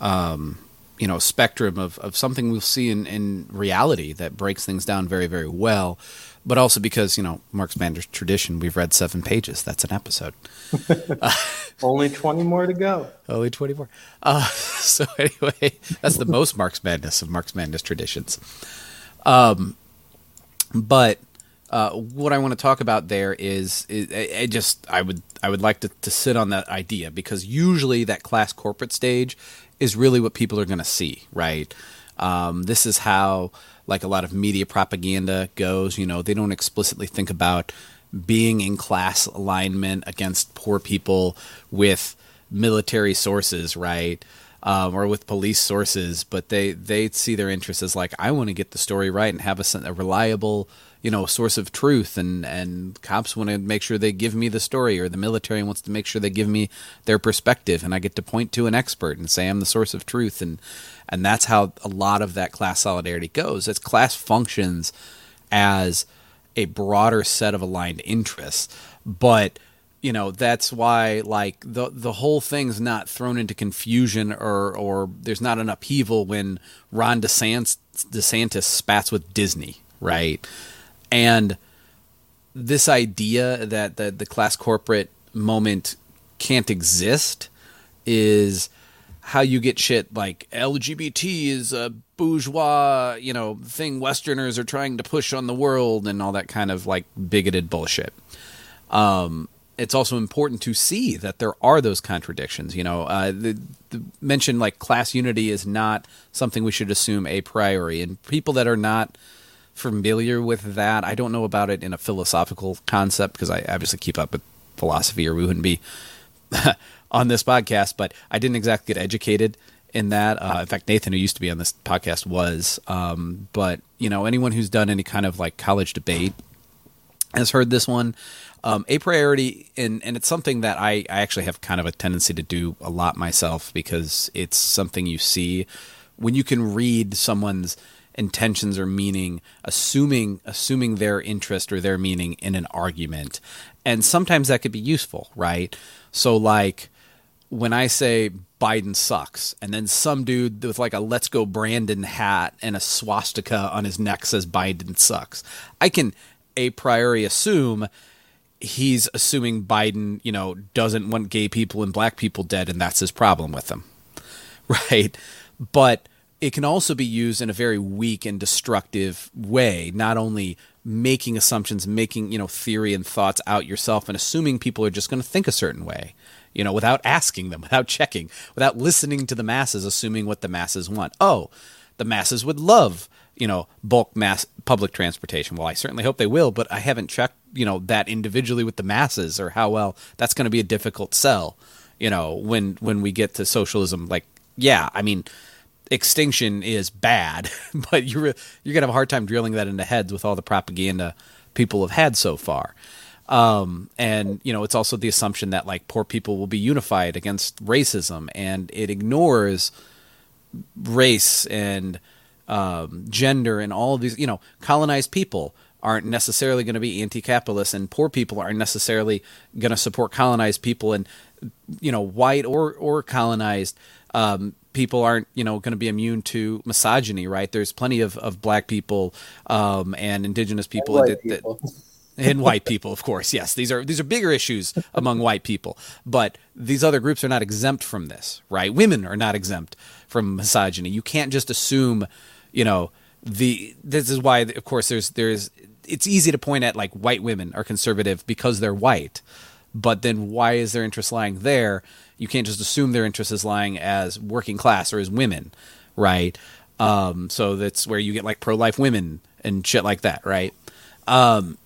um, you know spectrum of, of something we'll see in, in reality that breaks things down very very well but also because you know Marx Madness tradition we've read seven pages. That's an episode. Only 20 more to go. Only 20 more. Uh, so anyway that's the most marx madness of Marx Madness traditions. Um, but uh, what I want to talk about there is, is I, I just I would I would like to, to sit on that idea because usually that class corporate stage is really what people are going to see, right? Um, this is how like a lot of media propaganda goes. You know, they don't explicitly think about being in class alignment against poor people with military sources, right? Um, or with police sources, but they they see their interests as like I want to get the story right and have a, a reliable you know source of truth and and cops want to make sure they give me the story or the military wants to make sure they give me their perspective and I get to point to an expert and say I'm the source of truth and and that's how a lot of that class solidarity goes. It's class functions as a broader set of aligned interests. But you know that's why like the the whole thing's not thrown into confusion or or there's not an upheaval when Ron DeSantis DeSantis spats with Disney right and this idea that the, the class corporate moment can't exist is how you get shit like LGBT is a bourgeois, you know, thing Westerners are trying to push on the world and all that kind of like bigoted bullshit. Um, it's also important to see that there are those contradictions. You know, uh, the, the mention like class unity is not something we should assume a priori, and people that are not familiar with that. I don't know about it in a philosophical concept because I obviously keep up with philosophy or we wouldn't be on this podcast, but I didn't exactly get educated in that. Uh, in fact, Nathan, who used to be on this podcast, was. Um, but, you know, anyone who's done any kind of like college debate has heard this one. Um, a priority, and, and it's something that I, I actually have kind of a tendency to do a lot myself because it's something you see when you can read someone's intentions or meaning assuming assuming their interest or their meaning in an argument. And sometimes that could be useful right? So like when i say biden sucks and then some dude with like a let's go brandon hat and a swastika on his neck says biden sucks i can a priori assume he's assuming biden you know doesn't want gay people and black people dead and that's his problem with them right? But it can also be used in a very weak and destructive way not only making assumptions making you know theory and thoughts out yourself and assuming people are just going to think a certain way you know without asking them without checking without listening to the masses assuming what the masses want. Oh the masses would love you know bulk mass public transportation. Well i certainly hope they will but i haven't checked you know that individually with the masses or how well that's going to be a difficult sell you know when when we get to socialism. Like yeah i mean extinction is bad, but you're you're gonna have a hard time drilling that into heads with all the propaganda people have had so far. Um, and you know, it's also the assumption that like poor people will be unified against racism, and it ignores race and um, gender and all of these. You know, colonized people aren't necessarily going to be anti-capitalist, and poor people aren't necessarily going to support colonized people, and you know, white or or colonized um, people aren't you know going to be immune to misogyny right? There's plenty of, of black people um, and indigenous people, and that, white people. That, and white people of course yes. These are these are bigger issues among white people. But these other groups are not exempt from this right? Women are not exempt from misogyny. You can't just assume you know the this is why of course there's there's it's easy to point at like white women are conservative because they're white but then why is their interest lying there you can't just assume their interest is lying as working class or as women, right? Um, so that's where you get like pro life women and shit like that, right? Um,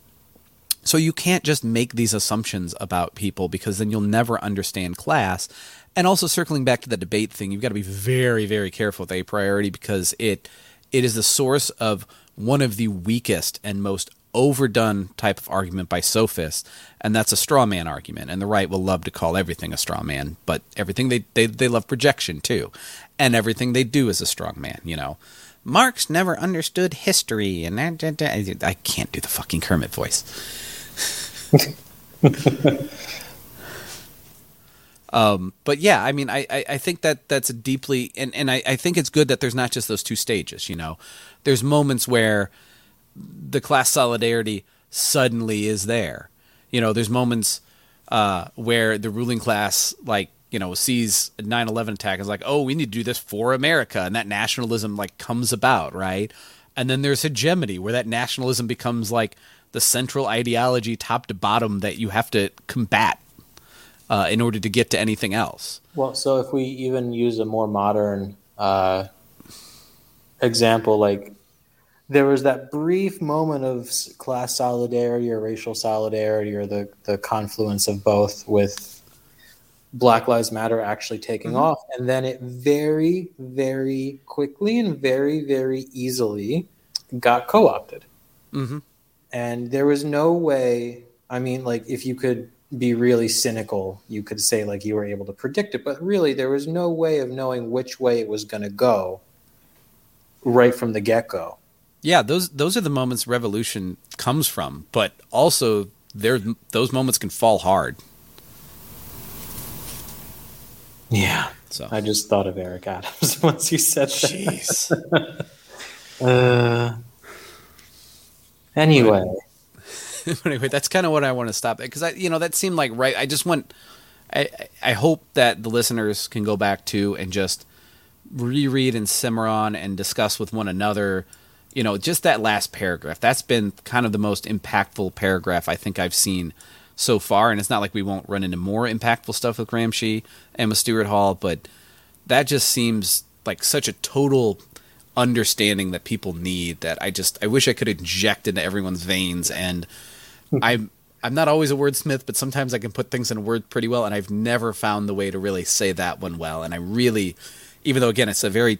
so you can't just make these assumptions about people because then you'll never understand class. And also circling back to the debate thing, you've got to be very, very careful with a priority because it it is the source of one of the weakest and most overdone type of argument by sophists, and that's a straw man argument. And the right will love to call everything a straw man, but everything they they, they love projection too, and everything they do is a strong man. You know, Marx never understood history, and I can't do the fucking Kermit voice. Um, but yeah, I mean, I, I, I, think that that's a deeply, and, and I, I think it's good that there's not just those two stages, you know, there's moments where the class solidarity suddenly is there. You know, there's moments uh, where the ruling class, like, you know, sees a 9/11 attack is like, oh, we need to do this for America, and that nationalism like comes about, right? And then there's hegemony, where that nationalism becomes like the central ideology, top to bottom, that you have to combat uh, in order to get to anything else. Well, so if we even use a more modern uh, example, like there was that brief moment of class solidarity or racial solidarity or the, the confluence of both with Black Lives Matter actually taking mm-hmm. off. And then it very, very quickly and very, very easily got co opted. Mm-hmm. And there was no way, I mean, like, if you could be really cynical, you could say, like, you were able to predict it. But really, there was no way of knowing which way it was going to go right from the get go yeah, those those are the moments revolution comes from, but also there those moments can fall hard. Yeah. So I just thought of Eric Adams once you said Jeez. that. uh, anyway. anyway, that's kind of what I want to stop at because I, you know, that seemed like right. I just want, I, I hope that the listeners can go back to and just reread and simmer on and discuss with one another you know, just that last paragraph. That's been kind of the most impactful paragraph I think I've seen so far. And it's not like we won't run into more impactful stuff with Gramsci Emma Stuart Hall, but that just seems like such a total understanding that people need that I just I wish I could inject into everyone's veins and hmm. I'm I'm not always a wordsmith, but sometimes I can put things in a word pretty well, and I've never found the way to really say that one well. And I really, even though again it's a very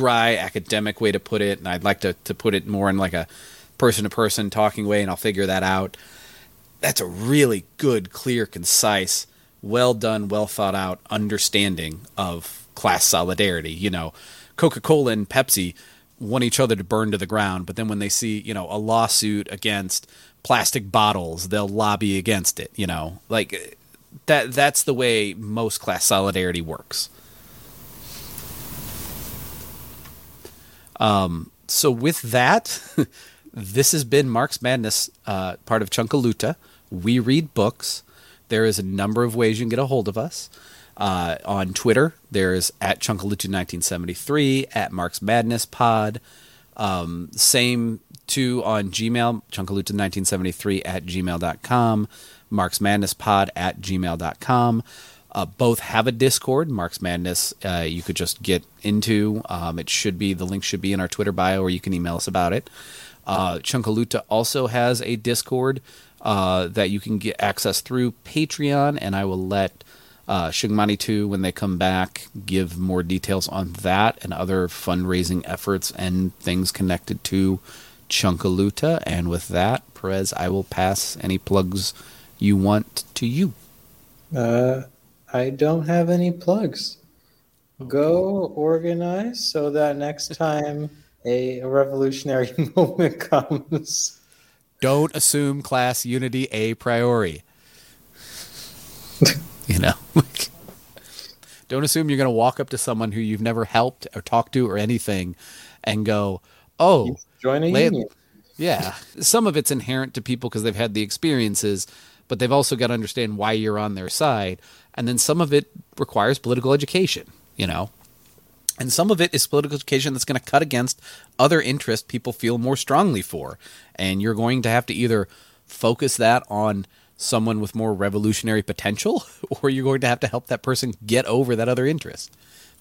dry academic way to put it, and I'd like to, to put it more in like a person to person talking way, and I'll figure that out. That's a really good, clear, concise, well done, well thought out understanding of class solidarity. You know, Coca Cola and Pepsi want each other to burn to the ground, but then when they see, you know, a lawsuit against plastic bottles, they'll lobby against it, you know. Like that that's the way most class solidarity works. Um, so with that, this has been Marx Madness, uh, part of Chunkaluta. We read books. There is a number of ways you can get a hold of us. Uh, on Twitter, there's at Chunkaluta1973, at Marx Madness Pod. Um, same too on Gmail, Chunkaluta1973 at gmail.com, Marx Madness Pod at gmail.com. Uh, both have a Discord, Marx Madness. Uh, you could just get into. Um, it should be the link should be in our Twitter bio, or you can email us about it. Uh, Chunkaluta also has a Discord uh, that you can get access through Patreon, and I will let uh, 2 when they come back give more details on that and other fundraising efforts and things connected to Chunkaluta. And with that, Prez, I will pass any plugs you want to you. Uh, I don't have any plugs. Go organize so that next time a, revolutionary moment comes. Don't assume class unity a priori. you know, don't assume you're going to walk up to someone who you've never helped or talked to or anything and go, "Oh, join a union." Yeah, some of it's inherent to people because they've had the experiences, but they've also got to understand why you're on their side and then some of it requires political education, you know. And some of it is political education that's going to cut against other interests people feel more strongly for. And you're going to have to either focus that on someone with more revolutionary potential, or you're going to have to help that person get over that other interest.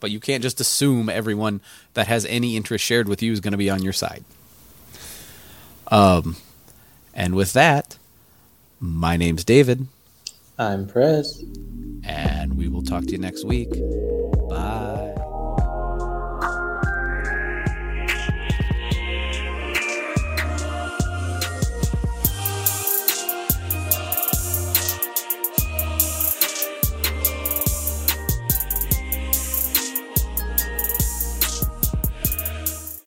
But you can't just assume everyone that has any interest shared with you is going to be on your side. Um, and with that, my name's David. I'm Prez and we will talk to you next week. Bye.